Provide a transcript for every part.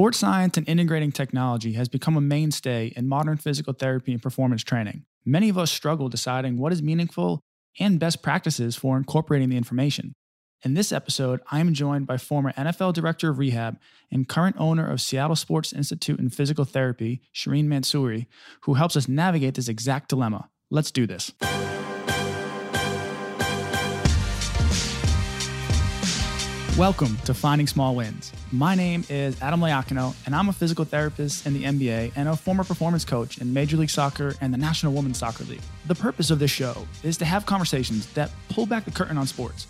Sports science and integrating technology has become a mainstay in modern physical therapy and performance training. Many of us struggle deciding what is meaningful and best practices for incorporating the information. In this episode, I am joined by former NFL Director of Rehab and current owner of Seattle Sports Institute in Physical Therapy, Shireen Mansoori, who helps us navigate this exact dilemma. Let's do this. Welcome to Finding Small Wins. My name is Adam Loiacono, and I'm a physical therapist in the NBA and a former performance coach in Major League Soccer and the National Women's Soccer League. The purpose of this show is to have conversations that pull back the curtain on sports.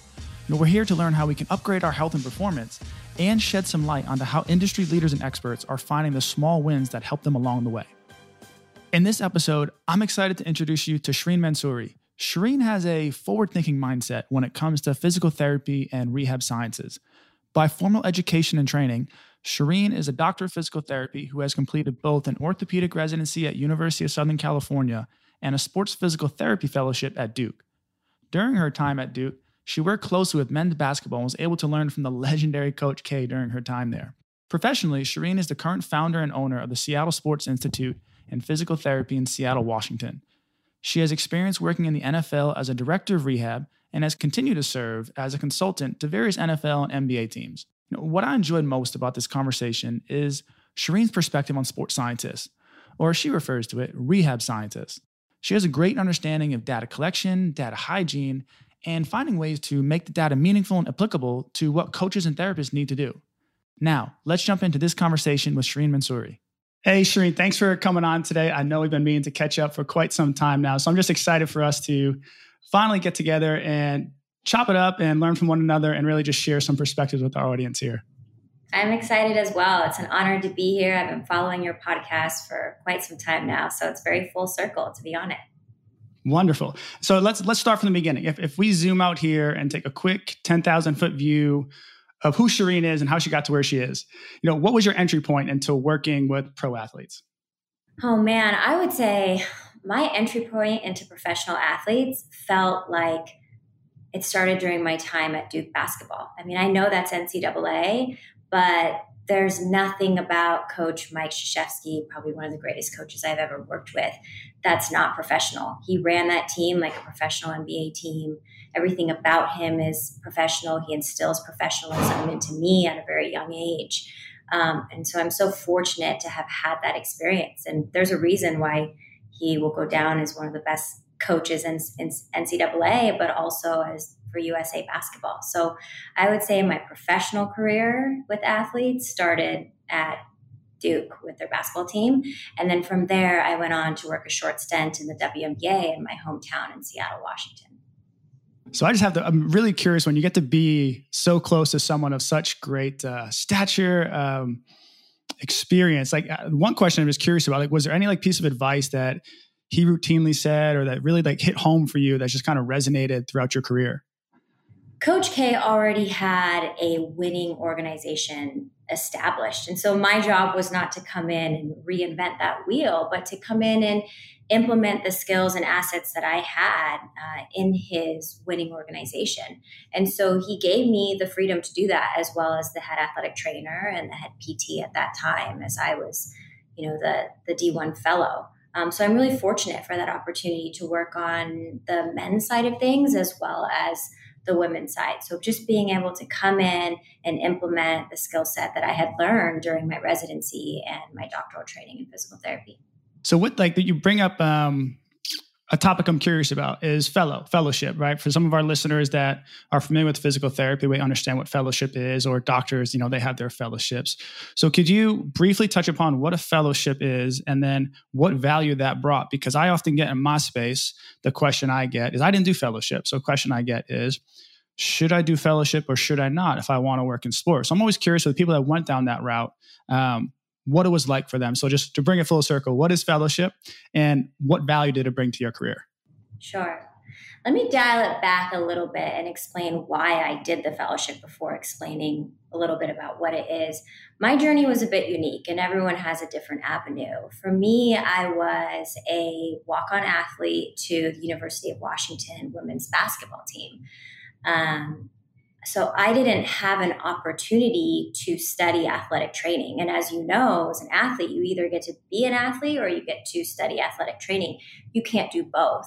We're here to learn how we can upgrade our health and performance and shed some light onto how industry leaders and experts are finding the small wins that help them along the way. In this episode, I'm excited to introduce you to Shireen Mansoori. Shireen has a forward thinking mindset when it comes to physical therapy and rehab sciences. By formal education and training, Shireen is a doctor of physical therapy who has completed both an orthopedic residency at University of Southern California and a sports physical therapy fellowship at Duke. During her time at Duke, she worked closely with men's basketball and was able to learn from the legendary Coach K during her time there. Professionally, Shireen is the current founder and owner of the Seattle Sports Institute and Physical Therapy in Seattle, Washington. She has experience working in the NFL as a director of rehab and has continued to serve as a consultant to various NFL and NBA teams. You know, what I enjoyed most about this conversation is Shireen's perspective on sports scientists, or as she refers to it, rehab scientists. She has a great understanding of data collection, data hygiene, and finding ways to make the data meaningful and applicable to what coaches and therapists need to do. Now, let's jump into this conversation with Shireen Mansoori. Hey, Shireen, thanks for coming on today. I know we've been meaning to catch up for quite some time now. So I'm just excited for us to finally get together and chop it up and learn from one another and really just share some perspectives with our audience here. I'm excited as well. It's an honor to be here. I've been following your podcast for quite some time now, so it's very full circle to be on it. Wonderful. So let's let's start from the beginning. If if we zoom out here and take a quick 10,000 foot view of who Shireen is and how she got to where she is. You know, what was your entry point into working with pro athletes? Oh man, I would say my entry point into professional athletes felt like it started during my time at Duke basketball. I mean, I know that's NCAA, but there's nothing about Coach Mike Krzyzewski, probably one of the greatest coaches I've ever worked with, that's not professional. He ran that team like a professional NBA team. Everything about him is professional. He instills professionalism into me at a very young age. Um, and so I'm so fortunate to have had that experience. And there's a reason why he will go down as one of the best coaches in, in NCAA, but also as for USA basketball. So I would say my professional career with athletes started at Duke with their basketball team. And then from there, I went on to work a short stint in the WNBA in my hometown in Seattle, Washington. So I just have to, I'm really curious when you get to be so close to someone of such great uh, stature, um, experience. Like uh, one question I'm just curious about, like, was there any like piece of advice that he routinely said or that really like hit home for you that just kind of resonated throughout your career? Coach K already had a winning organization established. And so my job was not to come in and reinvent that wheel, but to come in and implement the skills and assets that I had uh, in his winning organization. And so he gave me the freedom to do that, as well as the head athletic trainer and the head PT at that time, as I was, you know, the the D1 fellow. Um, so I'm really fortunate for that opportunity to work on the men's side of things as well as the women's side. So just being able to come in and implement the skill set that I had learned during my residency and my doctoral training in physical therapy. So what like that you bring up um a topic I'm curious about is fellow fellowship, right? For some of our listeners that are familiar with physical therapy, we understand what fellowship is, or doctors, you know, they have their fellowships. So, could you briefly touch upon what a fellowship is, and then what value that brought? Because I often get in my space the question I get is, I didn't do fellowship, so question I get is, should I do fellowship or should I not if I want to work in sports? So I'm always curious with people that went down that route. Um, what it was like for them. So just to bring it full circle, what is fellowship and what value did it bring to your career? Sure. Let me dial it back a little bit and explain why I did the fellowship before explaining a little bit about what it is. My journey was a bit unique and everyone has a different avenue. For me, I was a walk on athlete to the University of Washington women's basketball team. Um, so I didn't have an opportunity to study athletic training. And as you know, as an athlete, you either get to be an athlete or you get to study athletic training. You can't do both.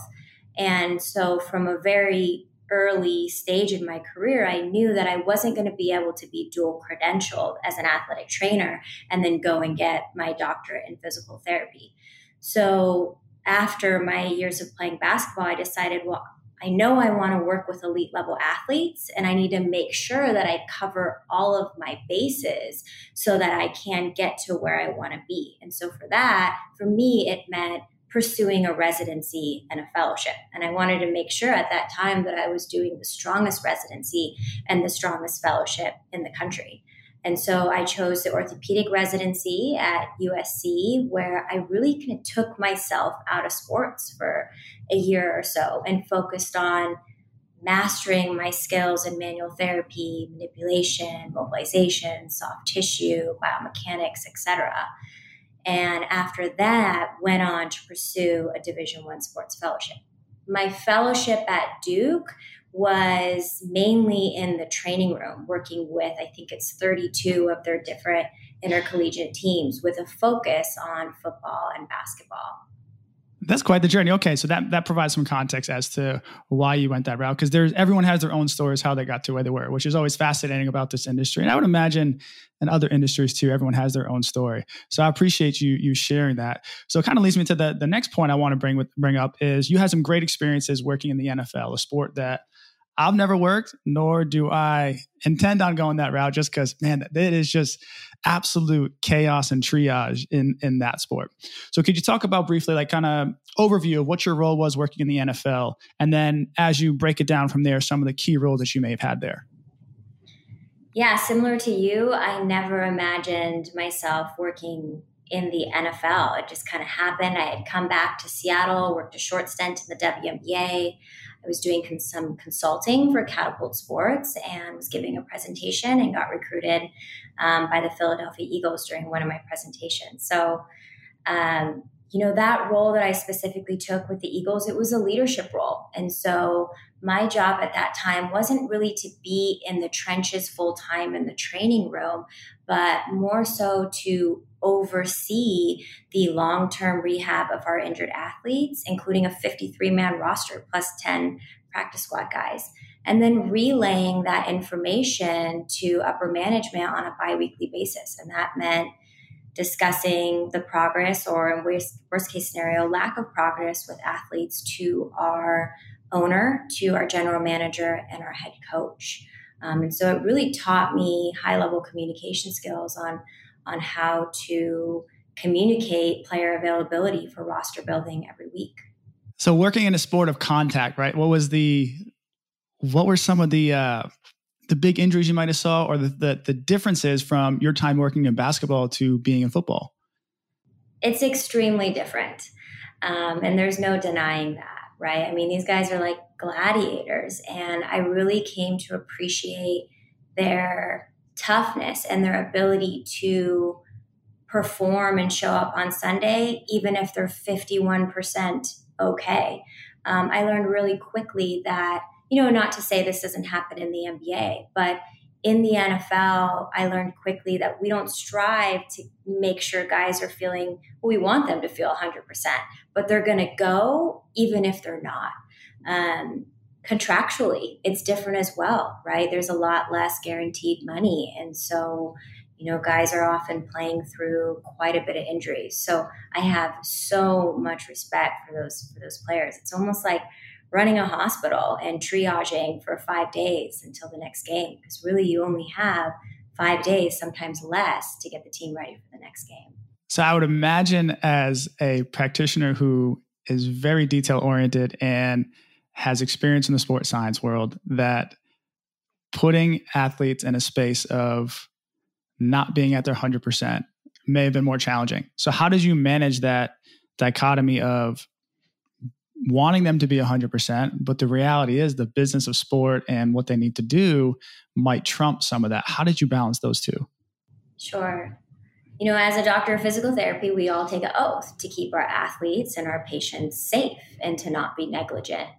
And so from a very early stage in my career, I knew that I wasn't going to be able to be dual credentialed as an athletic trainer and then go and get my doctorate in physical therapy. So after my years of playing basketball, I decided, well, I know I want to work with elite level athletes and I need to make sure that I cover all of my bases so that I can get to where I want to be. And so for that, for me, it meant pursuing a residency and a fellowship. And I wanted to make sure at that time that I was doing the strongest residency and the strongest fellowship in the country. And so I chose the orthopedic residency at USC, where I really kind of took myself out of sports for a year or so and focused on mastering my skills in manual therapy, manipulation, mobilization, soft tissue, biomechanics, etc. And after that, went on to pursue a Division One sports fellowship. My fellowship at Duke was mainly in the training room, working with, I think it's 32 of their different intercollegiate teams with a focus on football and basketball. That's quite the journey. Okay, so that that provides some context as to why you went that route because there's everyone has their own stories how they got to where they were, which is always fascinating about this industry. And I would imagine in other industries too, everyone has their own story. So I appreciate you you sharing that. So it kind of leads me to the the next point I want to bring with, bring up is you had some great experiences working in the NFL, a sport that I've never worked, nor do I intend on going that route just because, man, it is just absolute chaos and triage in, in that sport. So, could you talk about briefly, like, kind of overview of what your role was working in the NFL? And then as you break it down from there, some of the key roles that you may have had there? Yeah, similar to you, I never imagined myself working in the NFL. It just kind of happened. I had come back to Seattle, worked a short stint in the WNBA. I was doing some consulting for Catapult Sports and was giving a presentation and got recruited um, by the Philadelphia Eagles during one of my presentations. So, um, you know, that role that I specifically took with the Eagles, it was a leadership role. And so my job at that time wasn't really to be in the trenches full time in the training room, but more so to oversee the long term rehab of our injured athletes, including a 53 man roster plus 10 practice squad guys. And then relaying that information to upper management on a bi weekly basis. And that meant discussing the progress or, in worst, worst case scenario, lack of progress with athletes to our owner, to our general manager, and our head coach. Um, and so it really taught me high level communication skills on on how to communicate player availability for roster building every week. So working in a sport of contact, right? What was the what were some of the uh the big injuries you might have saw or the, the, the differences from your time working in basketball to being in football? It's extremely different. Um, and there's no denying that, right? I mean, these guys are like gladiators, and I really came to appreciate their toughness and their ability to perform and show up on Sunday, even if they're 51% okay. Um, I learned really quickly that, you know, not to say this doesn't happen in the NBA, but in the NFL, I learned quickly that we don't strive to make sure guys are feeling, we want them to feel 100%, but they're going to go even if they're not. Um, contractually it's different as well right? There's a lot less guaranteed money and so you know guys are often playing through quite a bit of injuries. So i have so much respect for those for those players. It's almost like running a hospital and triaging for five days until the next game because really you only have five days sometimes less to get the team ready for the next game so i would imagine as a practitioner who is very detail oriented and has experience in the sports science world that putting athletes in a space of not being at their 100% may have been more challenging. So, how did you manage that dichotomy of wanting them to be 100%, but the reality is the business of sport and what they need to do might trump some of that? How did you balance those two? Sure. You know, as a doctor of physical therapy, we all take an oath to keep our athletes and our patients safe and to not be negligent.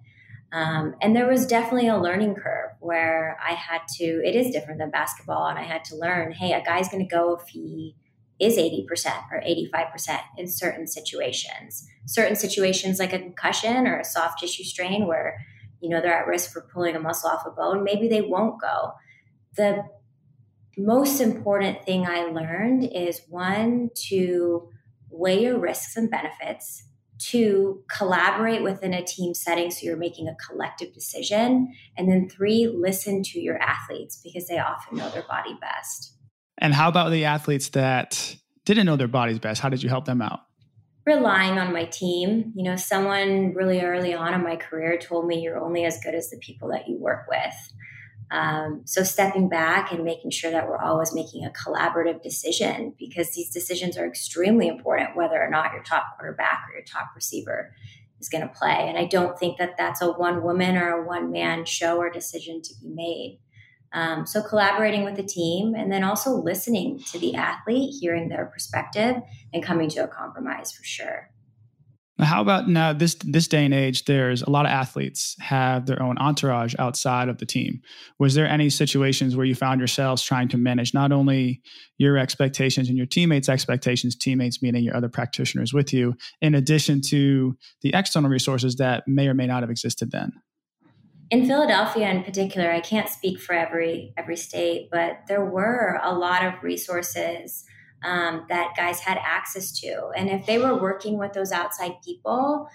Um, and there was definitely a learning curve where I had to, it is different than basketball. And I had to learn hey, a guy's going to go if he is 80% or 85% in certain situations. Certain situations like a concussion or a soft tissue strain where, you know, they're at risk for pulling a muscle off a bone, maybe they won't go. The most important thing I learned is one, to weigh your risks and benefits, two, collaborate within a team setting so you're making a collective decision, and then three, listen to your athletes because they often know their body best. And how about the athletes that didn't know their bodies best? How did you help them out? Relying on my team. You know, someone really early on in my career told me you're only as good as the people that you work with. Um, so stepping back and making sure that we're always making a collaborative decision because these decisions are extremely important, whether or not your top quarterback or your top receiver is going to play. And I don't think that that's a one woman or a one man show or decision to be made. Um, so collaborating with the team and then also listening to the athlete, hearing their perspective, and coming to a compromise for sure. How about now this this day and age? There's a lot of athletes have their own entourage outside of the team. Was there any situations where you found yourselves trying to manage not only your expectations and your teammates' expectations, teammates meaning your other practitioners with you, in addition to the external resources that may or may not have existed then? In Philadelphia, in particular, I can't speak for every every state, but there were a lot of resources um, that guys had access to. And if they were working with those outside people,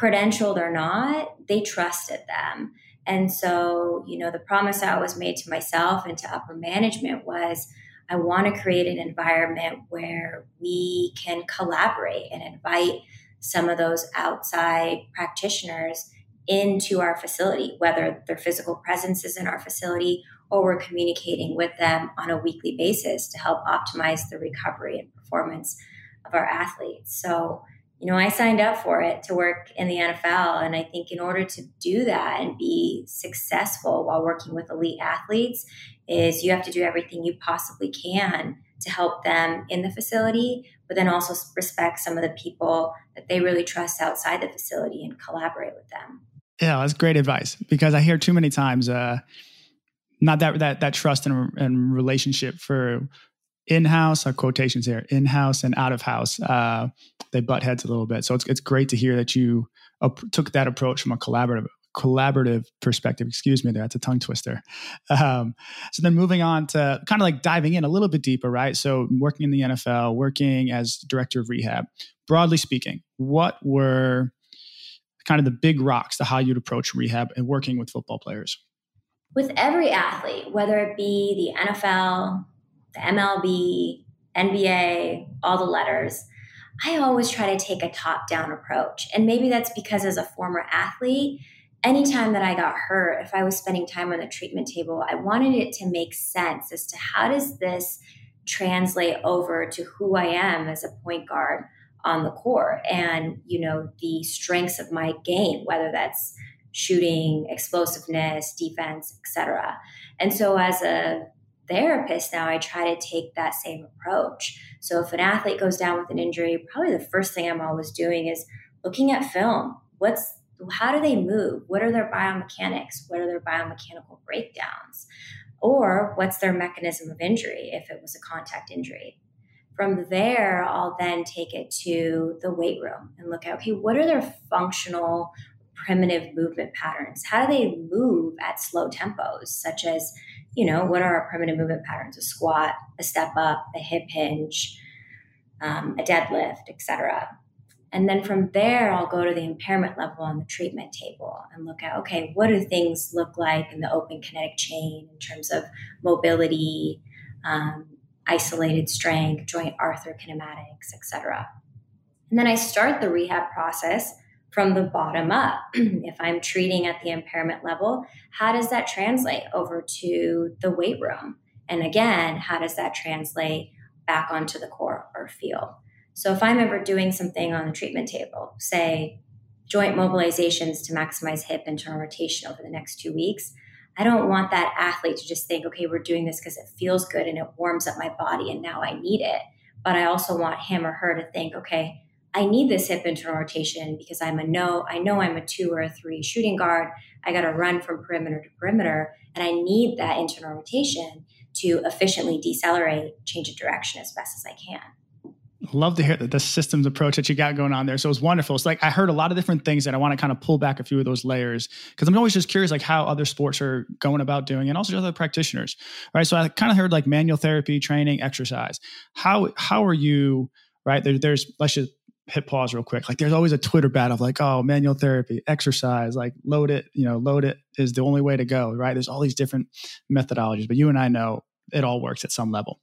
credentialed or not, they trusted them. And so, you know, the promise I always made to myself and to upper management was I want to create an environment where we can collaborate and invite some of those outside practitioners into our facility, whether their physical presence is in our facility or we're communicating with them on a weekly basis to help optimize the recovery and performance of our athletes. So, you know, I signed up for it to work in the NFL. And I think in order to do that and be successful while working with elite athletes, is you have to do everything you possibly can to help them in the facility, but then also respect some of the people that they really trust outside the facility and collaborate with them. Yeah, that's great advice because I hear too many times, uh, not that that that trust and, and relationship for in-house, our quotations here, in-house and out of house, uh, they butt heads a little bit. So it's it's great to hear that you took that approach from a collaborative collaborative perspective. Excuse me, there. That's a tongue twister. Um, so then moving on to kind of like diving in a little bit deeper, right? So working in the NFL, working as director of rehab. Broadly speaking, what were kind of the big rocks to how you'd approach rehab and working with football players? With every athlete, whether it be the NFL, the MLB, NBA, all the letters, I always try to take a top down approach. And maybe that's because as a former athlete, anytime that I got hurt, if I was spending time on the treatment table, I wanted it to make sense as to how does this translate over to who I am as a point guard on the core and you know the strengths of my game whether that's shooting explosiveness defense etc and so as a therapist now i try to take that same approach. So if an athlete goes down with an injury probably the first thing i'm always doing is looking at film. What's how do they move? What are their biomechanics? What are their biomechanical breakdowns? Or what's their mechanism of injury if it was a contact injury from there, I'll then take it to the weight room and look at okay, what are their functional primitive movement patterns? How do they move at slow tempos, such as, you know, what are our primitive movement patterns? A squat, a step up, a hip hinge, um, a deadlift, etc. And then from there, I'll go to the impairment level on the treatment table and look at okay, what do things look like in the open kinetic chain in terms of mobility, um, isolated strength, joint arthrokinematics, etc. And then I start the rehab process from the bottom up. if I'm treating at the impairment level, how does that translate over to the weight room? And again, how does that translate back onto the core or field? So if I'm ever doing something on the treatment table, say joint mobilizations to maximize hip internal rotation over the next two weeks, I don't want that athlete to just think, okay, we're doing this because it feels good and it warms up my body and now I need it. But I also want him or her to think, okay, I need this hip internal rotation because I'm a no, I know I'm a two or a three shooting guard. I got to run from perimeter to perimeter, and I need that internal rotation to efficiently decelerate, change of direction as best as I can love to hear the, the systems approach that you got going on there. So it was wonderful. It's like I heard a lot of different things that I want to kind of pull back a few of those layers because I'm always just curious like how other sports are going about doing and also other practitioners. Right. So I kind of heard like manual therapy, training, exercise. How how are you, right? There, there's let's just hit pause real quick. Like there's always a Twitter battle of like, oh, manual therapy, exercise, like load it, you know, load it is the only way to go, right? There's all these different methodologies, but you and I know it all works at some level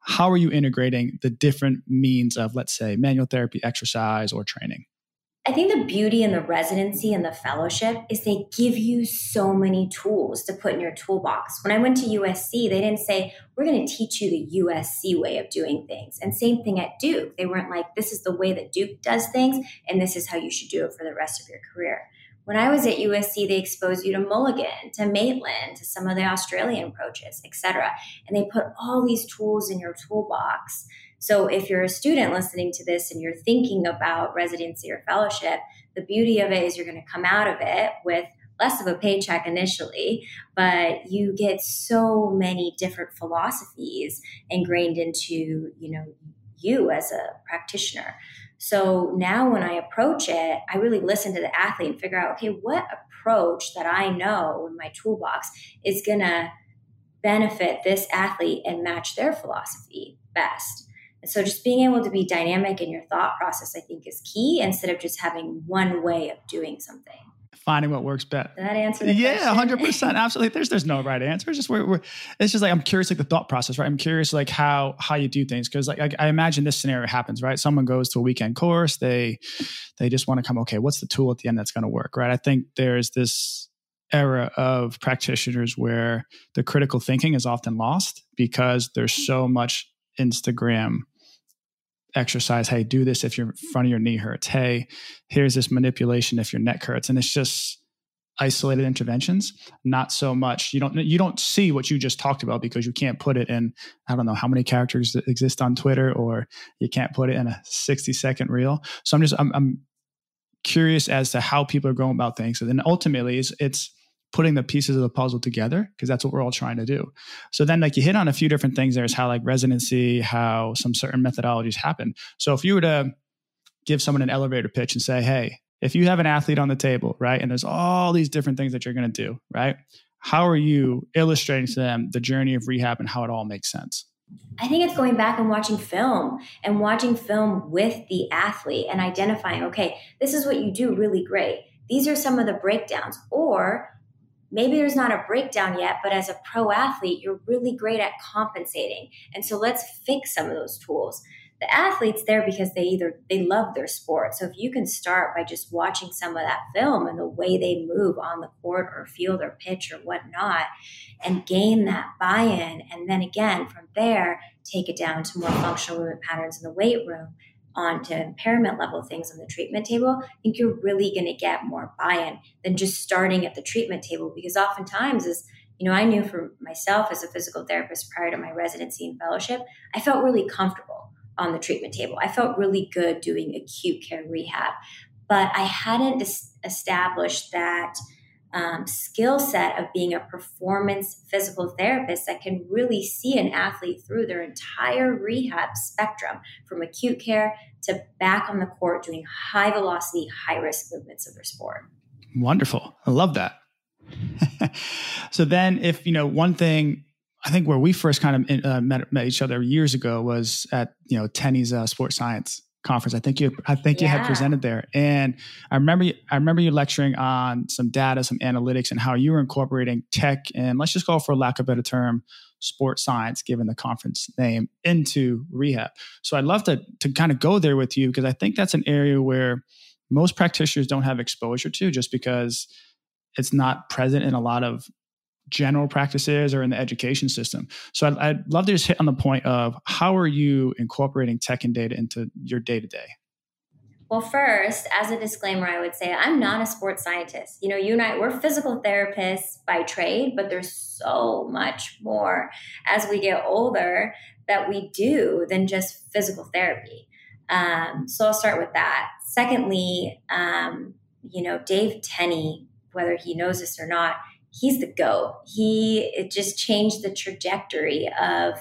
how are you integrating the different means of, let's say, manual therapy, exercise, or training? I think the beauty in the residency and the fellowship is they give you so many tools to put in your toolbox. When I went to USC, they didn't say, we're going to teach you the USC way of doing things. And same thing at Duke. They weren't like, this is the way that Duke does things, and this is how you should do it for the rest of your career. When I was at USC, they exposed you to Mulligan, to Maitland, to some of the Australian approaches, etc. And they put all these tools in your toolbox. So if you're a student listening to this and you're thinking about residency or fellowship, the beauty of it is you're going to come out of it with less of a paycheck initially, but you get so many different philosophies ingrained into, you know, you as a practitioner. So now when I approach it, I really listen to the athlete and figure out, okay, what approach that I know in my toolbox is going to benefit this athlete and match their philosophy best. And so just being able to be dynamic in your thought process, I think, is key instead of just having one way of doing something finding what works best. That answer yeah, hundred percent, absolutely. There's there's no right answer. It's just we're, we're, it's just like I'm curious like the thought process, right? I'm curious like how how you do things because like I, I, imagine this scenario happens, right? Someone goes to a weekend course, they they just want to come. Okay, what's the tool at the end that's going to work, right? I think there's this era of practitioners where the critical thinking is often lost because there's so much Instagram exercise. Hey, do this if your front of your knee hurts. Hey, here's this manipulation if your neck hurts. And it's just isolated interventions, not so much. You don't you don't see what you just talked about because you can't put it in I don't know how many characters exist on Twitter or you can't put it in a 60 second reel. So I'm just I'm, I'm curious as to how people are going about things. And then ultimately it's it's putting the pieces of the puzzle together because that's what we're all trying to do. So then like you hit on a few different things there's how like residency, how some certain methodologies happen. So if you were to give someone an elevator pitch and say, "Hey, if you have an athlete on the table, right? And there's all these different things that you're going to do, right? How are you illustrating to them the journey of rehab and how it all makes sense? I think it's going back and watching film and watching film with the athlete and identifying, okay, this is what you do really great. These are some of the breakdowns. Or maybe there's not a breakdown yet, but as a pro athlete, you're really great at compensating. And so let's fix some of those tools. The athletes there because they either they love their sport. So if you can start by just watching some of that film and the way they move on the court or field or pitch or whatnot, and gain that buy-in, and then again from there take it down to more functional movement patterns in the weight room onto impairment level things on the treatment table, I think you're really going to get more buy-in than just starting at the treatment table. Because oftentimes, as you know, I knew for myself as a physical therapist prior to my residency and fellowship, I felt really comfortable on the treatment table. I felt really good doing acute care rehab, but I hadn't established that um, skill set of being a performance physical therapist that can really see an athlete through their entire rehab spectrum from acute care to back on the court doing high velocity, high risk movements of their sport. Wonderful. I love that. so then if, you know, one thing I think where we first kind of uh, met, met each other years ago was at, you know, Tenney's uh, sports science conference. I think you I think you had presented there. And I remember you, I remember you lecturing on some data, some analytics and how you were incorporating tech and let's just go for lack of a better term, sports science, given the conference name, into rehab. So I'd love to to kind of go there with you because I think that's an area where most practitioners don't have exposure to just because it's not present in a lot of general practices or in the education system. So I'd, I'd, love to just hit on the point of how are you incorporating tech and data into your day to day? Well, first, as a disclaimer, I would say I'm not a sports scientist. You know, you and I, we're physical therapists by trade, but there's so much more as we get older that we do than just physical therapy. Um, so I'll start with that. Secondly, um, you know, Dave Tenney, whether he knows this or not, he's the go. He just changed the trajectory of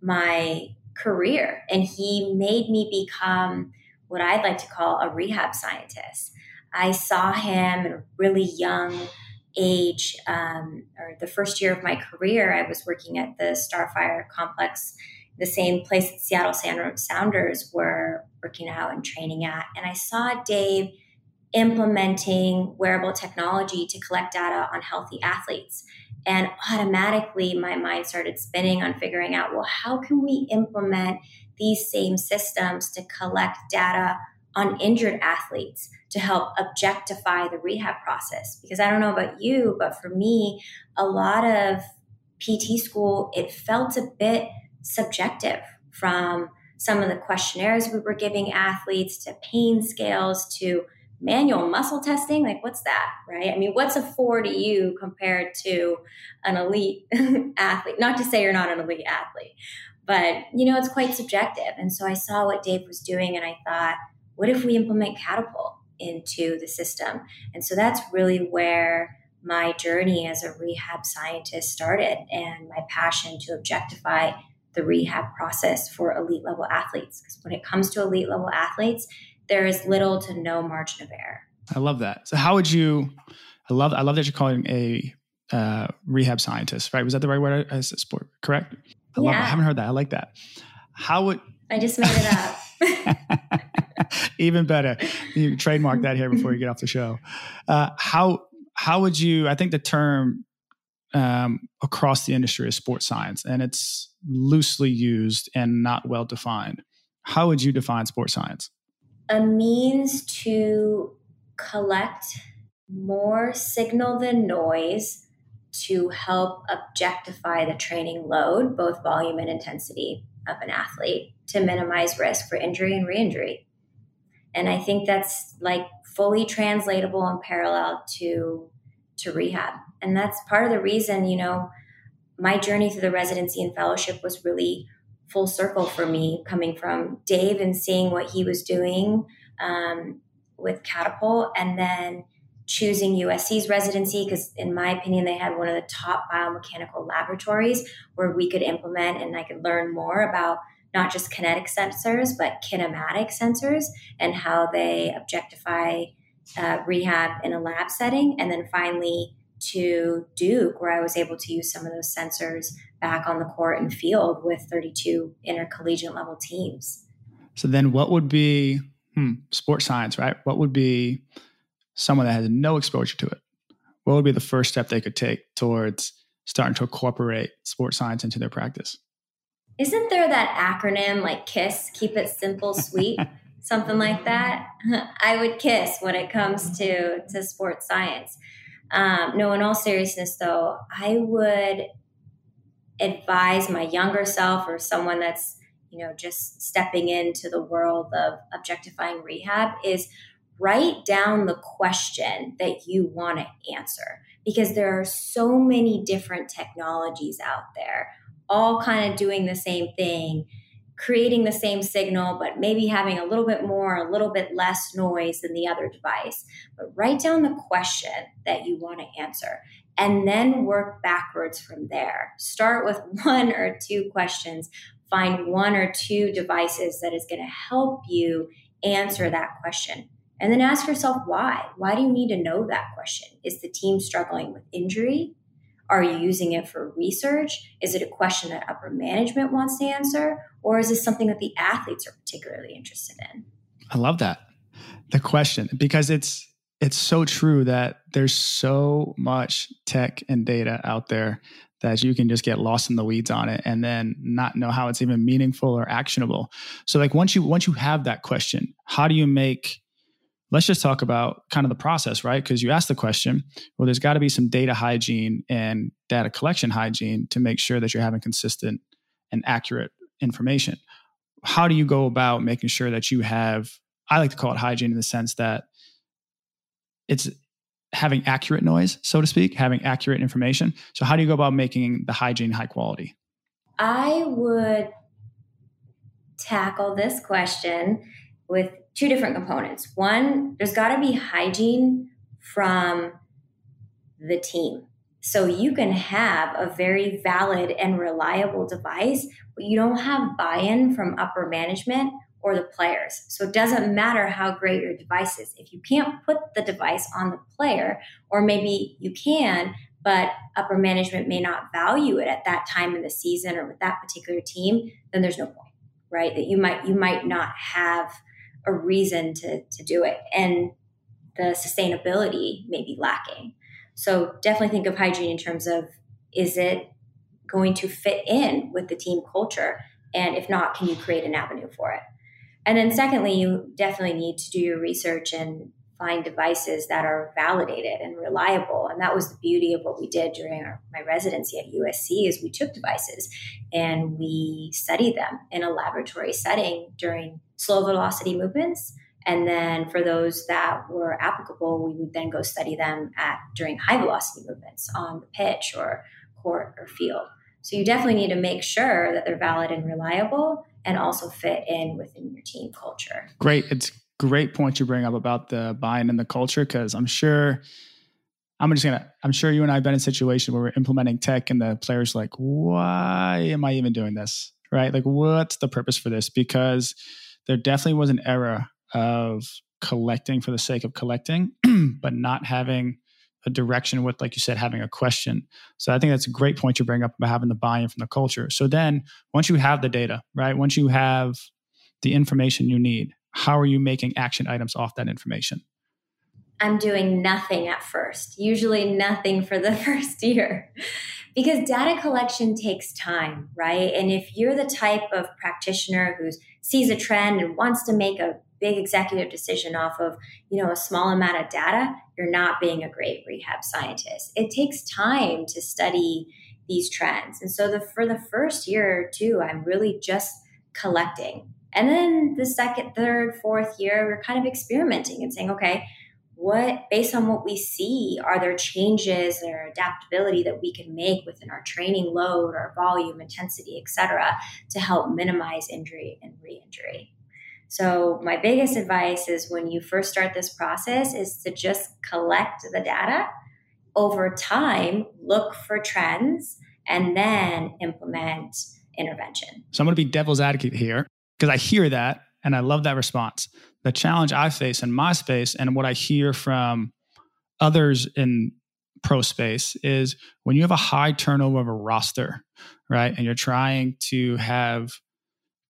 my career, and he made me become what I'd like to call a rehab scientist. I saw him at a really young age, um, or the first year of my career. I was working at the Starfire complex, the same place that Seattle Sounders were working out and training at, and I saw Dave implementing wearable technology to collect data on healthy athletes. And automatically, my mind started spinning on figuring out well, how can we implement these same systems to collect data on injured athletes to help objectify the rehab process? Because I don't know about you, but for me, a lot of PT school, it felt a bit subjective from some of the questionnaires we were giving athletes to pain scales to manual muscle testing? Like what's that right? I mean what's a four to you compared to an elite athlete? Not to say you're not an elite athlete but you know it's quite subjective. And so i saw what dave was doing and i thought what if we implement catapult into the system? And so that's really where my journey as a rehab scientist started and my passion to objectify the rehab process for elite level athletes. Because when it comes to elite level athletes there is little to no margin of error. I love that. So how would you? I love I love that you're calling a uh, rehab scientist, right? Was that the right word? As a sport, correct? I yeah. love. It. I haven't heard that. I like that. How would I just made it up? Even better. You trademark that here before you get off the show. Uh, how how would you? I think the term um, across the industry is sports science, and it's loosely used and not well defined. How would you define sports science? A means to collect more signal than noise to help objectify the training load, both volume and intensity of an athlete to minimize risk for injury and re-injury. And I think that's like fully translatable and parallel to to rehab. And that's part of the reason, you know, my journey through the residency and fellowship was really full circle for me coming from Dave and seeing what he was doing um, with Catapult and then choosing USC's residency because, in my opinion, they had one of the top biomechanical laboratories where we could implement and I could learn more about not just kinetic sensors, but kinematic sensors and how they objectify uh, rehab in a lab setting. And then finally, to Duke, where I was able to use some of those sensors back on the court and field with 32 intercollegiate level teams. So then what would be hmm, sports science, right? What would be someone that has no exposure to it? What would be the first step they could take towards starting to incorporate sports science into their practice? Isn't there that acronym like KISS, keep it simple, sweet? Something like that. I would kiss when it comes to, to sports science. Um, no, in all seriousness, though, I would advise my younger self or someone that's you know just stepping into the world of objectifying rehab is write down the question that you want to answer because there are so many different technologies out there all kind of doing the same thing creating the same signal, but maybe having a little bit more, a little bit less noise than the other device. But write down the question that you want to answer and then work backwards from there. Start with one or two questions, find one or two devices that is going to help you answer that question. And then ask yourself why. Why do you need to know that question? Is the team struggling with injury? Are you using it for research? Is it a question that upper management wants to answer? Or is this something that the athletes are particularly interested in? I love that. The question, because it's it's so true that there's so much tech and data out there that you can just get lost in the weeds on it and then not know how it's even meaningful or actionable. So like once you once you have that question, how do you make let's just talk about kind of the process, right? Because you asked the question, well, there's got to be some data hygiene and data collection hygiene to make sure that you're having consistent and accurate information. How do you go about making sure that you have, I like to call it hygiene in the sense that it's having accurate noise, so to speak, having accurate information. So, how do you go about making the hygiene high quality? I would tackle this question with two different components. One, there's got to be hygiene from the team. So you can have a very valid and reliable device, but you don't have buy in from upper management or the players. So it doesn't matter how great your device is. If you can't put the device on the player, or maybe you can, but upper management may not value it at that time in the season or with that particular team, then there's no point, right? That you might you might not have a reason to to do it. And the sustainability may be lacking. So definitely think of hygiene in terms of is it going to fit in with the team culture? And if not, can you create an avenue for it? And then, secondly, you definitely need to do your research and find devices that are validated and reliable. And that was the beauty of what we did during our, my residency at USC is we took devices and we studied them in a laboratory setting during slow velocity movements. And then for those that were applicable, we would then go study them at during high velocity movements on the pitch or court or field. So you definitely need to make sure that they're valid and reliable and also fit in within your team culture. Great. It's great point you bring up about the buy-in and the culture because I'm sure I'm just gonna I'm sure you and I have been in a situation where we're implementing tech and the players like, why am I even doing this? Right? Like what's the purpose for this? Because there definitely was an era of collecting for the sake of collecting, but not having a direction with, like you said, having a question. So I think that's a great point you bring up about having the buy-in from the culture. So then once you have the data, right? Once you have the information you need, how are you making action items off that information? I'm doing nothing at first, usually nothing for the first year. because data collection takes time, right? And if you're the type of practitioner who sees a trend and wants to make a big executive decision off of you know a small amount of data you're not being a great rehab scientist. It takes time to study these trends. And so the for the first year or two i'm really just collecting. And then the second third fourth year we're kind of experimenting and saying okay what based on what we see are there changes or adaptability that we can make within our training load our volume intensity etc to help minimize injury and re-injury so, my biggest advice is when you first start this process is to just collect the data. Over time, look for trends and then implement intervention. So, I'm going to be devil's advocate here because I hear that and I love that response. The challenge I face in my space and what I hear from others in pro space is when you have a high turnover of a roster, right? And you're trying to have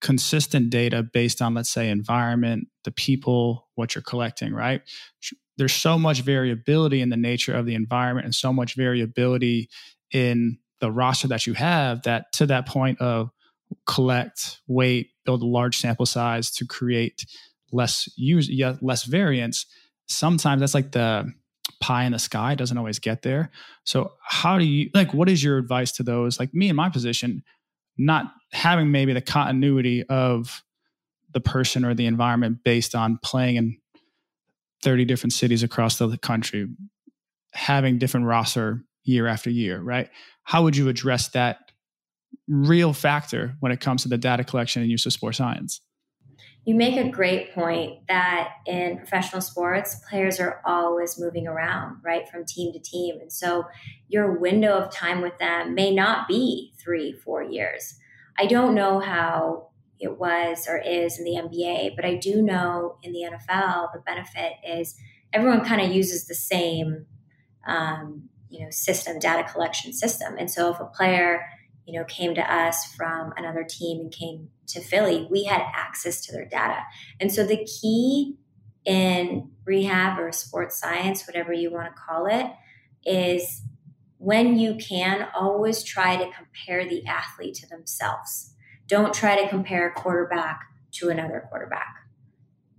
consistent data based on let's say environment the people what you're collecting right? There's so much variability in the nature of the environment and so much variability in the roster that you have that to that point of collect wait build a large sample size to create less use less variance sometimes that's like the pie in the sky doesn't always get there. So how do you like what is your advice to those? Like me in my position not having maybe the continuity of the person or the environment based on playing in 30 different cities across the country, having different roster year after year, right? How would you address that real factor when it comes to the data collection and use of sports science? You make a great point that in professional sports, players are always moving around, right, from team to team. And so your window of time with them may not be three, four years. I don't know how it was or is in the NBA, but I do know in the NFL, the benefit is everyone kind of uses the same, um, you know, system, data collection system. And so if a player you know, came to us from another team and came to Philly, we had access to their data. And so the key in rehab or sports science, whatever you want to call it, is when you can, always try to compare the athlete to themselves. Don't try to compare a quarterback to another quarterback,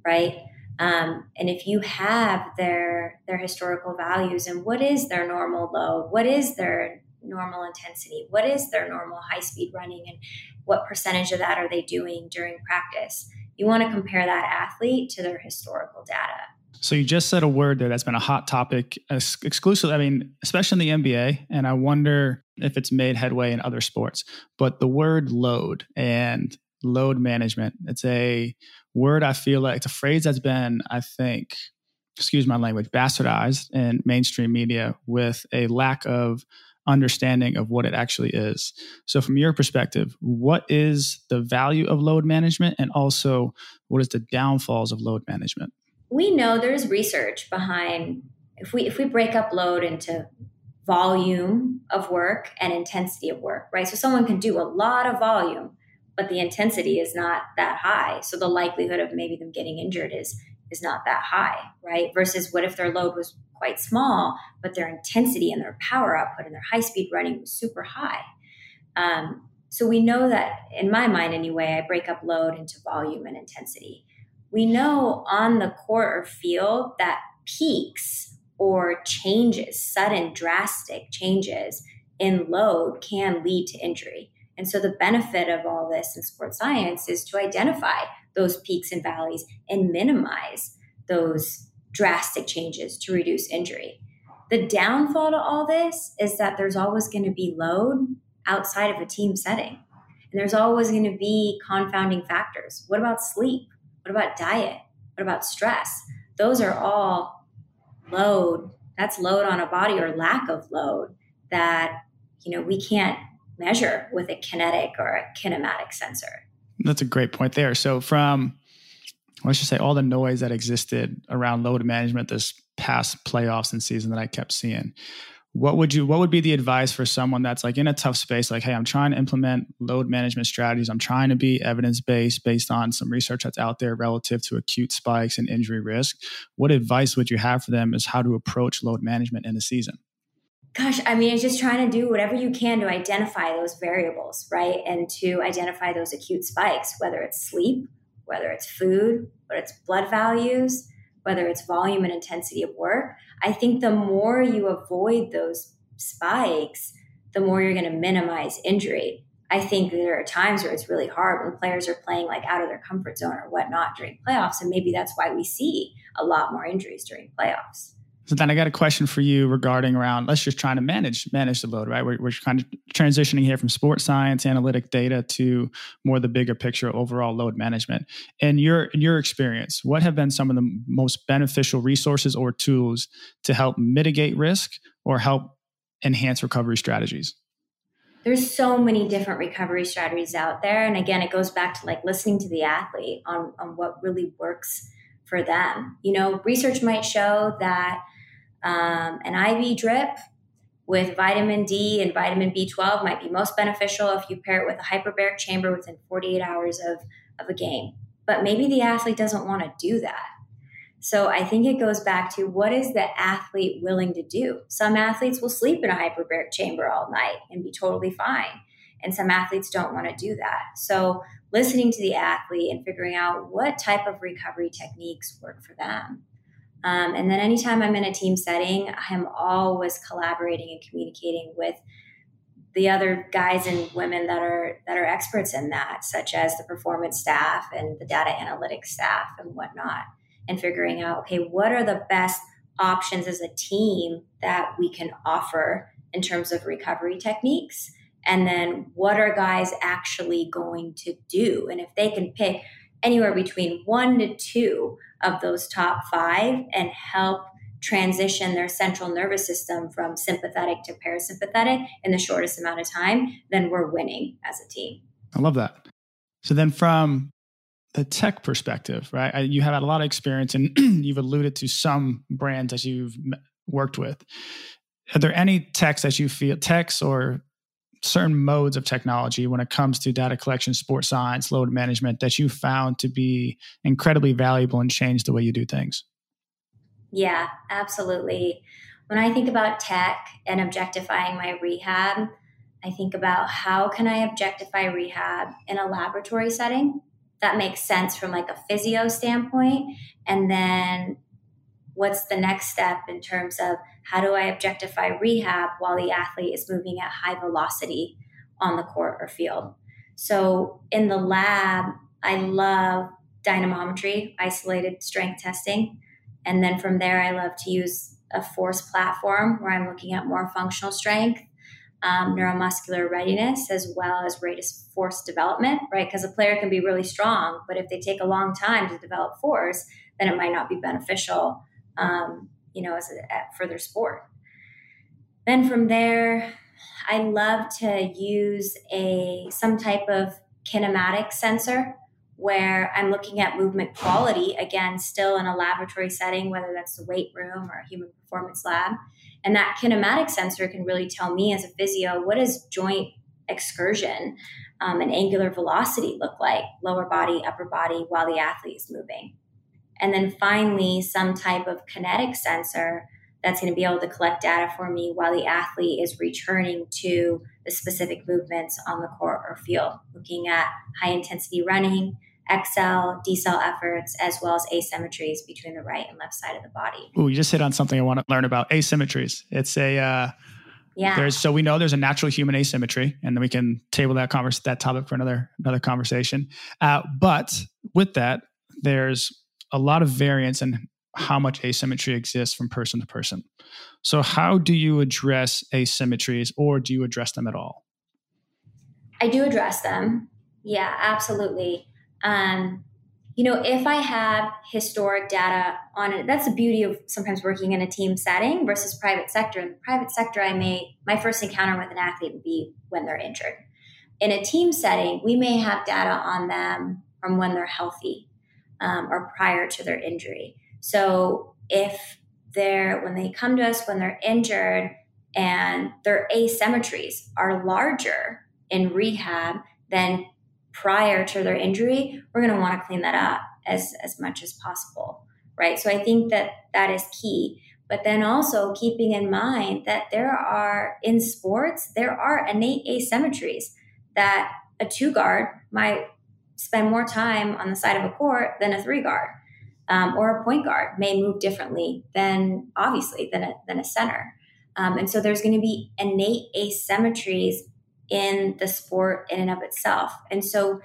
right? Um, and if you have their their historical values and what is their normal low, what is their normal intensity? What is their normal high speed running and what percentage of that are they doing during practice? You want to compare that athlete to their historical data. So you just said a word there that's been a hot topic exclusively, I mean, especially in the NBA. And I wonder if it's made headway in other sports. But the word load and load management, it's a word I feel like it's a phrase that's been, I think, excuse my language, bastardized in mainstream media with a lack of understanding of what it actually is. So, from your perspective, what is the value of load management and also what is the downfalls of load management? We know there's research behind if we if we break up load into volume of work and intensity of work, right? So someone can do a lot of volume, but the intensity is not that high. So the likelihood of maybe them getting injured is is not that high, right? Versus what if their load was quite small, but their intensity and their power output and their high speed running was super high. Um, so we know that, in my mind anyway, I break up load into volume and intensity. We know on the court or field that peaks or changes, sudden drastic changes in load can lead to injury. And so the benefit of all this in sports science is to identify those peaks and valleys and minimize those drastic changes to reduce injury. The downfall to all this is that there's always going to be load outside of a team setting. And there's always going to be confounding factors. What about sleep? What about diet? What about stress? Those are all load. That's load on a body or lack of load that, you know, we can't measure with a kinetic or a kinematic sensor. That's a great point there. So from let's just say all the noise that existed around load management this past playoffs and season that I kept seeing. What would you what would be the advice for someone that's like in a tough space like hey I'm trying to implement load management strategies I'm trying to be evidence based based on some research that's out there relative to acute spikes and injury risk what advice would you have for them as how to approach load management in the season gosh, I mean, it's just trying to do whatever you can to identify those variables, right? And to identify those acute spikes, whether it's sleep, whether it's food, whether it's blood values, whether it's volume and intensity of work. I think the more you avoid those spikes, the more you're going to minimize injury. I think there are times where it's really hard when players are playing like out of their comfort zone or whatnot during playoffs. And maybe that's why we see a lot more injuries during playoffs. So then I got a question for you regarding around let's just try to manage manage the load, right? We're, we're kind of transitioning here from sports science, analytic data to more the bigger picture overall load management. In your in your experience, what have been some of the most beneficial resources or tools to help mitigate risk or help enhance recovery strategies? There's so many different recovery strategies out there. And again, it goes back to like listening to the athlete on, on what really works for them. You know, research might show that um, an IV drip with vitamin D and vitamin B12 might be most beneficial if you pair it with a hyperbaric chamber within 48 hours of, of a game. But maybe the athlete doesn't want to do that. So I think it goes back to what is the athlete willing to do? Some athletes will sleep in a hyperbaric chamber all night and be totally fine. And some athletes don't want to do that. So listening to the athlete and figuring out what type of recovery techniques work for them. Um, and then anytime I'm in a team setting, I'm always collaborating and communicating with the other guys and women that are that are experts in that, such as the performance staff and the data analytics staff and whatnot, and figuring out okay, what are the best options as a team that we can offer in terms of recovery techniques, and then what are guys actually going to do, and if they can pick anywhere between one to two of those top five and help transition their central nervous system from sympathetic to parasympathetic in the shortest amount of time, then we're winning as a team. I love that. So then from the tech perspective, right? You have had a lot of experience and you've alluded to some brands that you've worked with. Are there any techs that you feel techs or certain modes of technology when it comes to data collection, sports science, load management that you found to be incredibly valuable and change the way you do things? Yeah, absolutely. When I think about tech and objectifying my rehab, I think about how can I objectify rehab in a laboratory setting that makes sense from like a physio standpoint and then what's the next step in terms of how do I objectify rehab while the athlete is moving at high velocity on the court or field? So in the lab, I love dynamometry, isolated strength testing. And then from there, I love to use a force platform where I'm looking at more functional strength. um, neuromuscular readiness as well as rate of force development, right? Because a player can be really strong, but if they take a long time to develop force, then it might not be beneficial, um, you know, as a, for their sport. Then from there, I love to use a some type of kinematic sensor where I'm looking at movement quality, again, still in a laboratory setting, whether that's the weight room or a human performance lab. And that kinematic sensor can really tell me as a physio what does joint excursion um, and angular velocity look like, lower body, upper body, while the athlete is moving. And then finally, some type of kinetic sensor that's going to be able to collect data for me while the athlete is returning to the specific movements on the court or field, looking at high intensity running, accel, decel efforts, as well as asymmetries between the right and left side of the body. Oh, you just hit on something I want to learn about asymmetries. It's a, uh, yeah. There's so we know there's a natural human asymmetry, and then we can table that converse that topic for another another conversation. Uh, but with that, there's a lot of variance in how much asymmetry exists from person to person. So, how do you address asymmetries, or do you address them at all? I do address them. Yeah, absolutely. Um, you know, if I have historic data on it, that's the beauty of sometimes working in a team setting versus private sector. In the private sector, I may, my first encounter with an athlete would be when they're injured. In a team setting, we may have data on them from when they're healthy um, or prior to their injury. So if they're, when they come to us when they're injured and their asymmetries are larger in rehab than prior to their injury, we're going to want to clean that up as, as much as possible. Right. So I think that that is key. But then also keeping in mind that there are in sports, there are innate asymmetries that a two guard might spend more time on the side of a court than a three guard. Um, or a point guard may move differently than obviously than a, than a center. Um, and so there's going to be innate asymmetries in the sport in and of itself. And so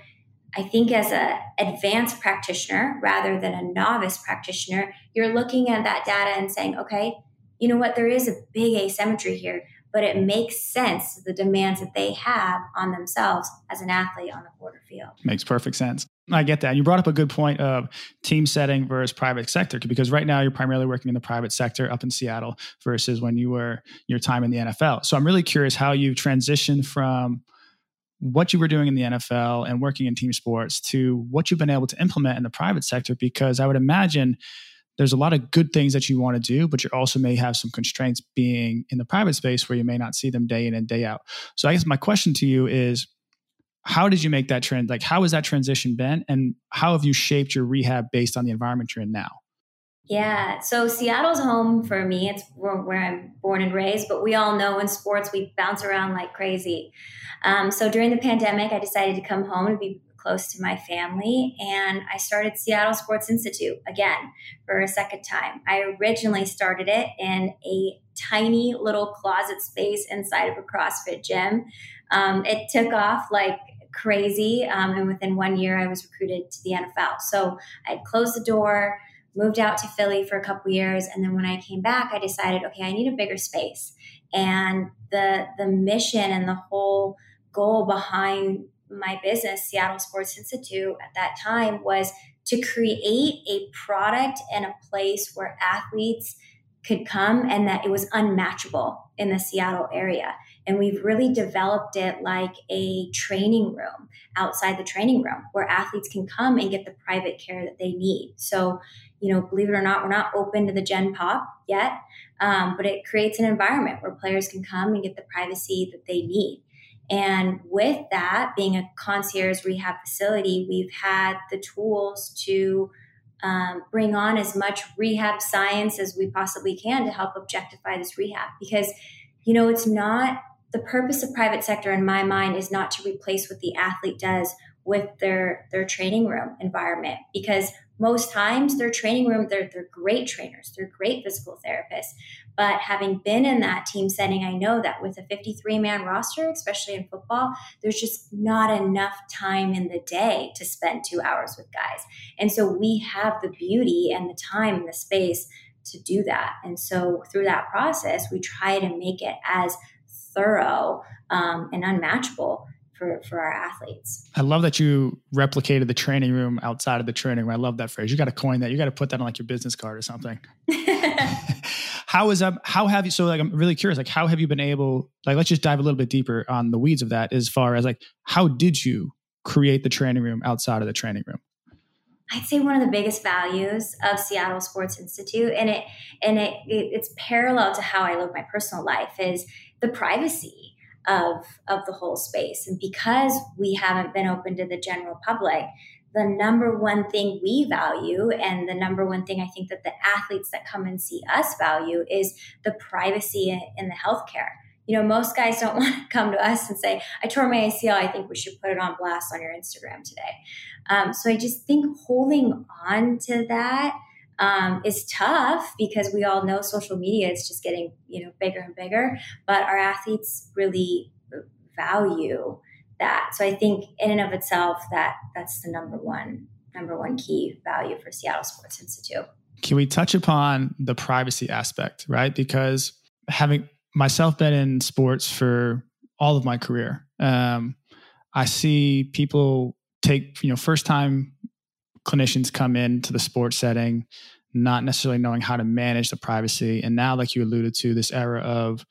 I think as an advanced practitioner rather than a novice practitioner, you're looking at that data and saying, okay, you know what, there is a big asymmetry here, but it makes sense the demands that they have on themselves as an athlete on the quarter field. Makes perfect sense. I get that. You brought up a good point of team setting versus private sector because right now you're primarily working in the private sector up in Seattle versus when you were your time in the NFL. So I'm really curious how you transitioned from what you were doing in the NFL and working in team sports to what you've been able to implement in the private sector because I would imagine there's a lot of good things that you want to do, but you also may have some constraints being in the private space where you may not see them day in and day out. So I guess my question to you is how did you make that trend? Like, how has that transition been? And how have you shaped your rehab based on the environment you're in now? Yeah, so Seattle's home for me. It's where, I'm born and raised, but we all know in sports we bounce around like crazy. Um, so during the pandemic, I decided to come home and be close to my family, and I started Seattle Sports Institute again for a second time. I originally started it in a tiny little closet space inside of a CrossFit gym. Um, it took off like crazy. Um, and within one year, I was recruited to the NFL. So I closed the door, moved out to Philly for a couple years, and then when I came back, I decided, okay, I need a bigger space. And the the mission and the whole goal behind my business, Seattle Sports Institute, at that time was to create a product and a place where athletes could come and that it was unmatchable in the Seattle area. And we've really developed it like a training room outside the training room where athletes can come and get the private care that they need. So, you know, believe it or not, we're not open to the Gen Pop yet, um, but it creates an environment where players can come and get the privacy that they need. And with that, being a concierge rehab facility, we've had the tools to um, bring on as much rehab science as we possibly can to help objectify this rehab. Because you know it's not the purpose of private sector in my mind is not to replace what the athlete does with their their training room environment. Because most times their training room they're, they're great trainers. They're great physical therapists but having been in that team setting i know that with a 53 man roster especially in football there's just not enough time in the day to spend two hours with guys and so we have the beauty and the time and the space to do that and so through that process we try to make it as thorough um, and unmatchable for, for our athletes. I love that you replicated the training room outside of the training room. I love that phrase. You got to coin that. You got to put that on like your business card or something. how is that? How have you? So like, I'm really curious. Like, how have you been able? Like, let's just dive a little bit deeper on the weeds of that. As far as like, how did you create the training room outside of the training room? I'd say one of the biggest values of Seattle Sports Institute, and it and it, it it's parallel to how I live my personal life, is the privacy of of the whole space. And because we haven't been open to the general public, the number one thing we value and the number one thing I think that the athletes that come and see us value is the privacy in the healthcare. You know, most guys don't want to come to us and say, I tore my ACL. I think we should put it on blast on your Instagram today. Um, so I just think holding on to that um, is tough because we all know social media is just getting, you know, bigger and bigger, but our athletes really value that. So I think in and of itself, that that's the number one number one key value for Seattle Sports Institute. Can we touch upon the privacy aspect, right? Because having myself been in sports for all of my career, um, I see people take you know first time clinicians come into the sports setting not necessarily knowing how to manage the privacy and now like you alluded to this era of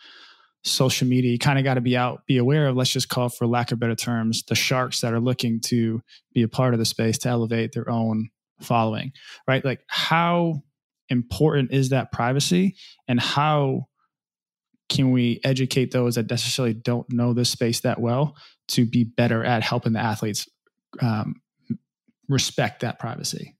social media you kind of got to be out be aware of let's just call for lack of better terms the sharks that are looking to be a part of the space to elevate their own following right? Like how important is that privacy? And how can we educate those that necessarily don't know this space that well to be better at helping the athletes um, respect that privacy?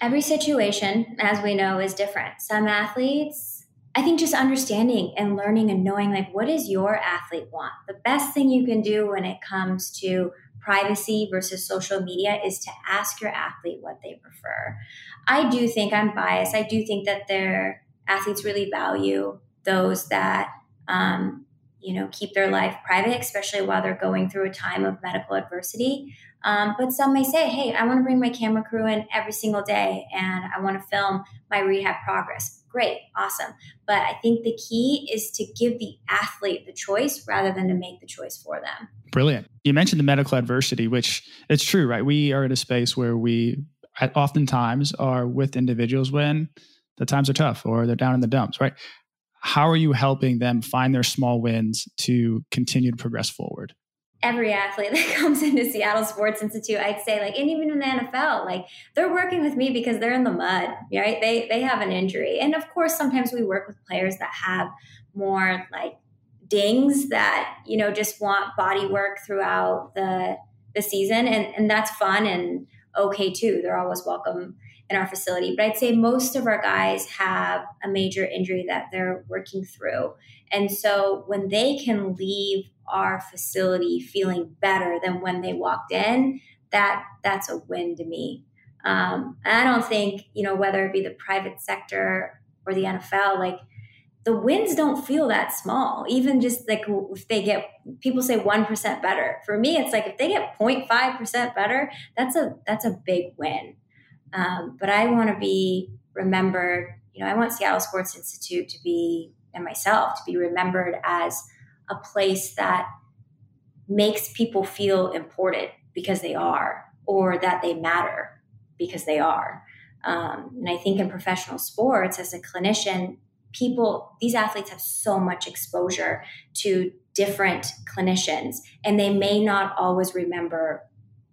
Every situation as we know is different. Some athletes I think just understanding and learning and knowing like what does your athlete want? The best thing you can do when it comes to privacy versus social media is to ask your athlete what they prefer. I do think I'm biased. I do think that their athletes really value those that um, you know keep their life private, especially while they're going through a time of medical adversity. Um, but some may say, hey, I want to bring my camera crew in every single day and I want to film my rehab progress. Great, awesome. But I think the key is to give the athlete the choice rather than to make the choice for them. Brilliant. You mentioned the medical adversity, which it's true, right? We are in a space where we oftentimes are with individuals when the times are tough or they're down in the dumps, right? How are you helping them find their small wins to continue to progress forward? Every athlete that comes into Seattle Sports Institute, I'd say like, and even in the NFL, like they're working with me because they're in the mud, right? They they have an injury, and of course, sometimes we work with players that have more like dings that you know just want body work throughout the the season, and and that's fun and okay too. They're always welcome in our facility. But I'd say most of our guys have a major injury that they're working through. And so when they can leave our facility feeling better than when they walked in, that that's a win to me. Um, I don't think, you know, whether it be the private sector or the NFL, like the wins don't feel that small. Even just like if they get, people say 1% better. For me, it's like if they get 0.5% better, that's a, that's a big win. Um, but I want to be remembered, you know, I want Seattle Sports Institute to be, and myself to be remembered as a place that makes people feel important because they are, or that they matter because they are. Um, and I think in professional sports, as a clinician, people, these athletes have so much exposure to different clinicians, and they may not always remember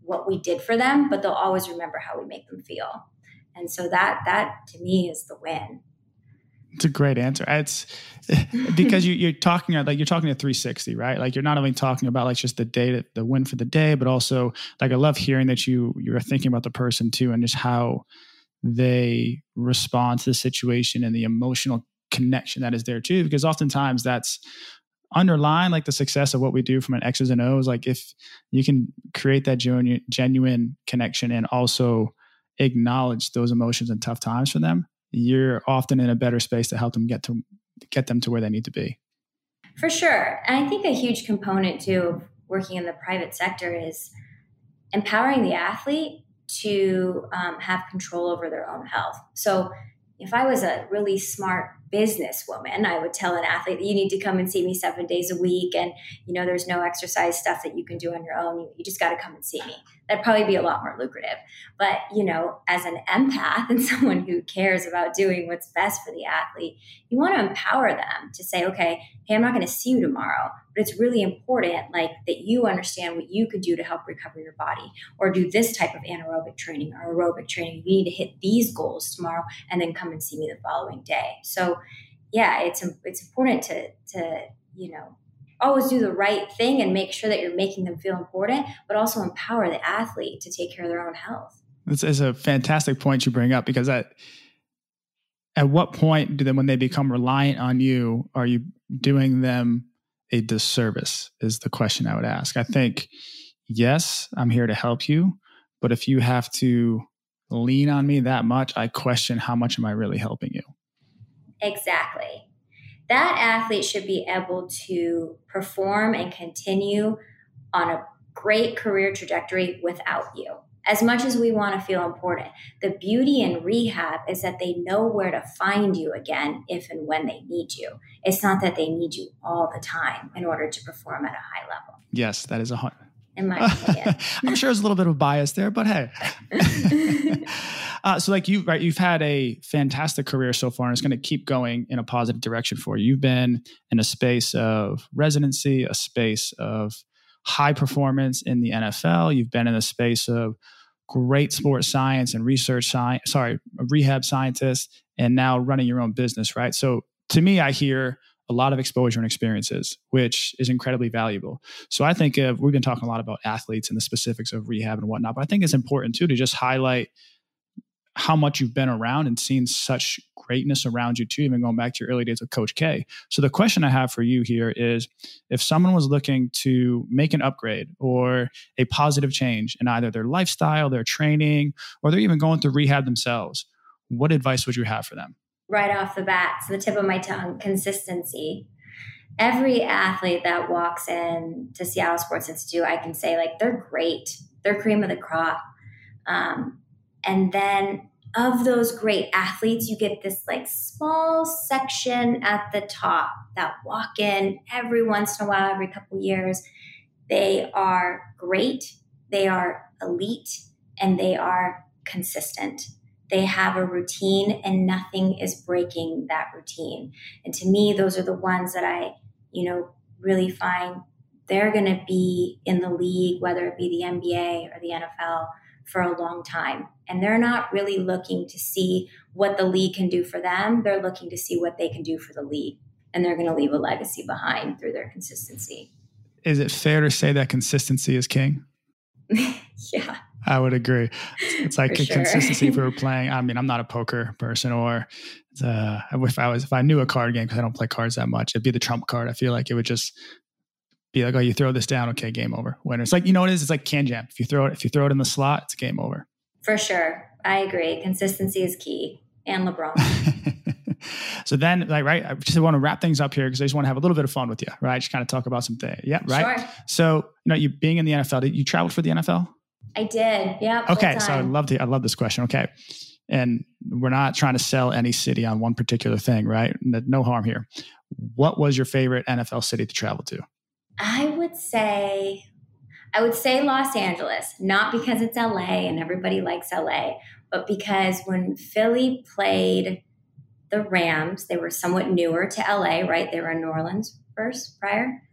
what we did for them, but they'll always remember how we make them feel. And so that that to me is the win. It's a great answer. It's because you, are talking like you're talking to 360, right? Like you're not only talking about like just the day, the win for the day, but also like I love hearing that you you're thinking about the person too, and just how they respond to the situation and the emotional connection that is there too. Because oftentimes that's underlying like the success of what we do from an X's and O's. Like if you can create that genuine, genuine connection and also acknowledge those emotions and tough times for them, you're often in a better space to help them get to get them to where they need to be. For sure. And I think a huge component of working in the private sector is empowering the athlete to um, have control over their own health. So if I was a really smart businesswoman, I would tell an athlete, you need to come and see me seven days a week. And, you know, there's no exercise stuff that you can do on your own. You, you just got to come and see me. That'd probably be a lot more lucrative. But, you know, as an empath and someone who cares about doing what's best for the athlete, you want to empower them to say, okay, hey, I'm not going to see you tomorrow, but it's really important, like that you understand what you could do to help recover your body or do this type of anaerobic training or aerobic training. You need to hit these goals tomorrow and then come and see me the following day. So, yeah, it's it's important to to you know always do the right thing and make sure that you're making them feel important, but also empower the athlete to take care of their own health. This is a fantastic point you bring up because at at what point do them when they become reliant on you, are you doing them a disservice? Is the question I would ask. I think yes, I'm here to help you, but if you have to lean on me that much, I question how much am I really helping you? Exactly. That athlete should be able to perform and continue on a great career trajectory without you. As much as we want to feel important, the beauty in rehab is that they know where to find you again if and when they need you. It's not that they need you all the time in order to perform at a high level. Yes, that is a hundred. In my opinion, I'm sure there's a little bit of bias there, but hey. Uh, so like you, right, you've had a fantastic career so far and it's going to keep going in a positive direction for you. You've been in a space of residency, a space of high performance in the NFL. You've been in a space of great sports science and research science, sorry, rehab scientist, and now running your own business, right? So to me, I hear a lot of exposure and experiences, which is incredibly valuable. So I think of, we've been talking a lot about athletes and the specifics of rehab and whatnot, but I think it's important too to just highlight how much you've been around and seen such greatness around you too, even going back to your early days with Coach K. So the question I have for you here is if someone was looking to make an upgrade or a positive change in either their lifestyle, their training, or they're even going through rehab themselves, what advice would you have for them? Right off the bat, it's the tip of my tongue, consistency. Every athlete that walks in to Seattle Sports Institute, I can say like they're great. They're cream of the crop. Um, and then of those great athletes, you get this like small section at the top that walk in every once in a while, every couple years. They are great, they are elite, and they are consistent. They have a routine and nothing is breaking that routine. And to me, those are the ones that I, you know, really find they're going to be in the league, whether it be the NBA or the NFL for a long time. And they're not really looking to see what the league can do for them. They're looking to see what they can do for the league. And they're going to leave a legacy behind through their consistency. Is it fair to say that consistency is king? yeah. I would agree. It's like sure. consistency if we were playing. I mean, I'm not a poker person, or uh, if I was, if I knew a card game because I don't play cards that much, it'd be the trump card. I feel like it would just be like, oh, you throw this down, okay, game over. Winner. it's like, you know what it is? It's like KanJam. If you throw it, if you throw it in the slot, it's game over. For sure. I agree. Consistency is key. And LeBron. so then, like, right, I just want to wrap things up here because I just want to have a little bit of fun with you, right? Just kind of talk about some things. Yeah, right. Sure. So, you know, you being in the NFL, did you traveled for the NFL? I did. Yeah. Okay. So I love the I love this question. Okay. And we're not trying to sell any city on one particular thing, right? No harm here. What was your favorite NFL city to travel to? I would say I would say Los Angeles, not because it's LA and everybody likes LA, but because when Philly played the Rams, they were somewhat newer to LA, right? They were in New Orleans first prior.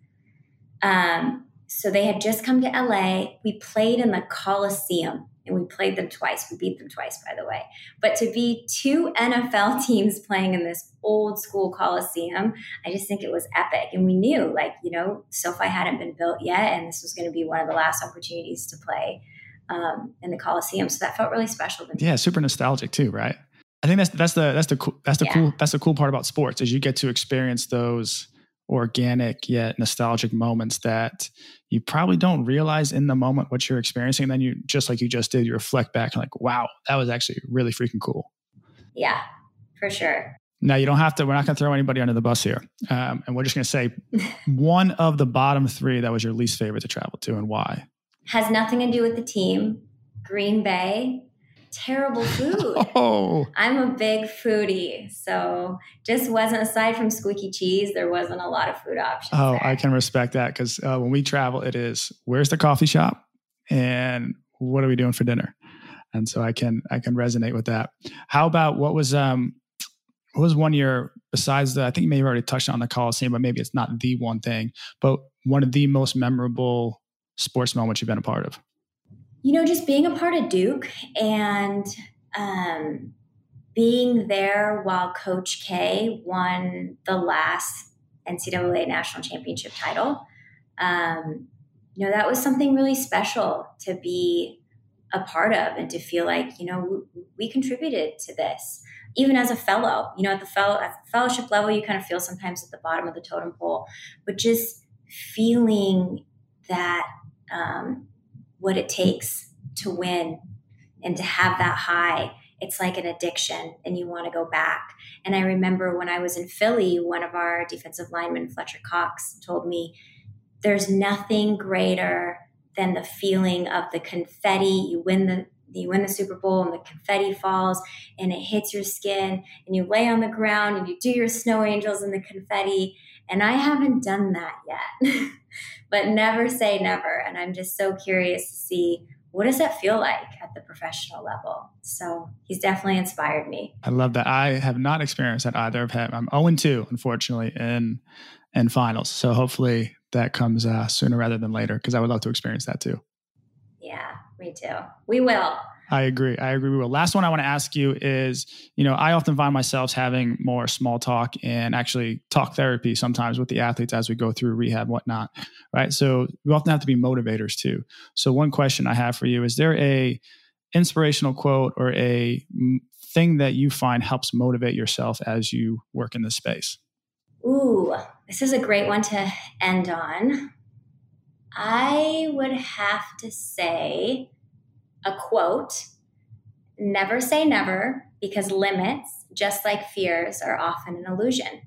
Um, so they had just come to LA. We played in the Coliseum and we played them twice. We beat them twice, by the way. But to be two NFL teams playing in this old school Coliseum, I just think it was epic. And we knew, like, you know, SoFi hadn't been built yet, and this was going to be one of the last opportunities to play um, in the Coliseum. So that felt really special to me. Yeah, super nostalgic too, right? I think that's that's the that's the cool that's the yeah. cool that's the cool part about sports is you get to experience those organic yet nostalgic moments that you probably don't realize in the moment what you're experiencing. And then you, just like you just did, you reflect back and like, wow, that was actually really freaking cool. Yeah, for sure. Now you don't have to. We're not going to throw anybody under the bus here, um, and we're just going to say one of the bottom three that was your least favorite to travel to, and why. Has nothing to do with the team. Green Bay terrible food. Oh. I'm a big foodie. So just wasn't, aside from squeaky cheese, there wasn't a lot of food options. Oh, there. I can respect that because uh, when we travel, it is where's the coffee shop and what are we doing for dinner? And so I can I can resonate with that. How about what was um what was one year besides the I think you may have already touched on the Coliseum, but maybe it's not the one thing, but one of the most memorable sports moments you've been a part of? You know, just being a part of Duke and um, being there while Coach K won the last NCAA national championship title. Um, you know, that was something really special to be a part of and to feel like, you know, we, we contributed to this. Even as a fellow, you know, at the fellow at the fellowship level, you kind of feel sometimes at the bottom of the totem pole, but just feeling that um, what it takes to win and to have that high it's like an addiction and you want to go back. And I remember when I was in Philly, one of our defensive linemen, Fletcher Cox, told me, There's nothing greater than the feeling of the confetti. You win the you win the Super Bowl and the confetti falls and it hits your skin and you lay on the ground and you do your snow angels in the confetti. And I haven't done that yet. but never say never. And I'm just so curious to see what does that feel like at the professional level? So he's definitely inspired me. I love that. I have not experienced that either of him. I'm 0 2, unfortunately, in in finals. So hopefully that comes uh, sooner rather than later because I would love to experience that too. Yeah, me too. We will. I agree. I agree. Well, last one I want to ask you is, you know, I often find myself having more small talk and actually talk therapy sometimes with the athletes as we go through rehab, whatnot. Right. So we often have to be motivators too. So one question I have for you is there a inspirational quote or a thing that you find helps motivate yourself as you work in this space? Ooh, this is a great one to end on. I would have to say a quote Never say never because limits, just like fears, are often an illusion.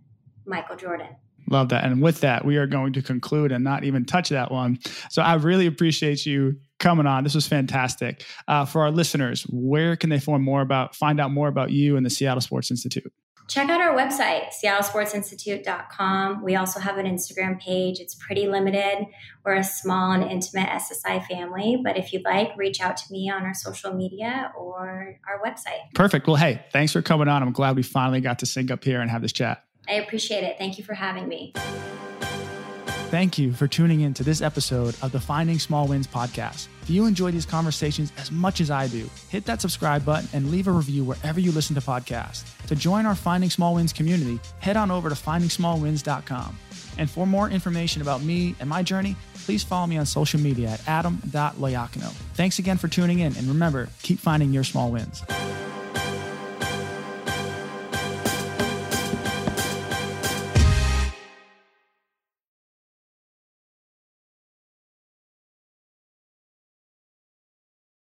Michael Jordan. Love that. And with that, we are going to conclude and not even touch that one. So I really appreciate you coming on. This was fantastic. Uh, for our listeners, where can they find more about find out more about you and the Seattle Sports Institute? Check out our website, seattlesportsinstitute.com. We also have an Instagram page. It's pretty limited. We're a small and intimate SSI family, but if you'd like, reach out to me on our social media or our website. Perfect. Well, hey, thanks for coming on. I'm glad we finally got to sync up here and have this chat. I appreciate it. Thank you for having me. Thank you for tuning in to this episode of the Finding Small Wins podcast. If you enjoy these conversations as much as I do, hit that subscribe button and leave a review wherever you listen to podcasts. To join our Finding Small Wins community, head on over to findingsmallwins.com. And for more information about me and my journey, please follow me on social media at adam.loiacono. Thanks again for tuning in, and remember, keep finding your small wins.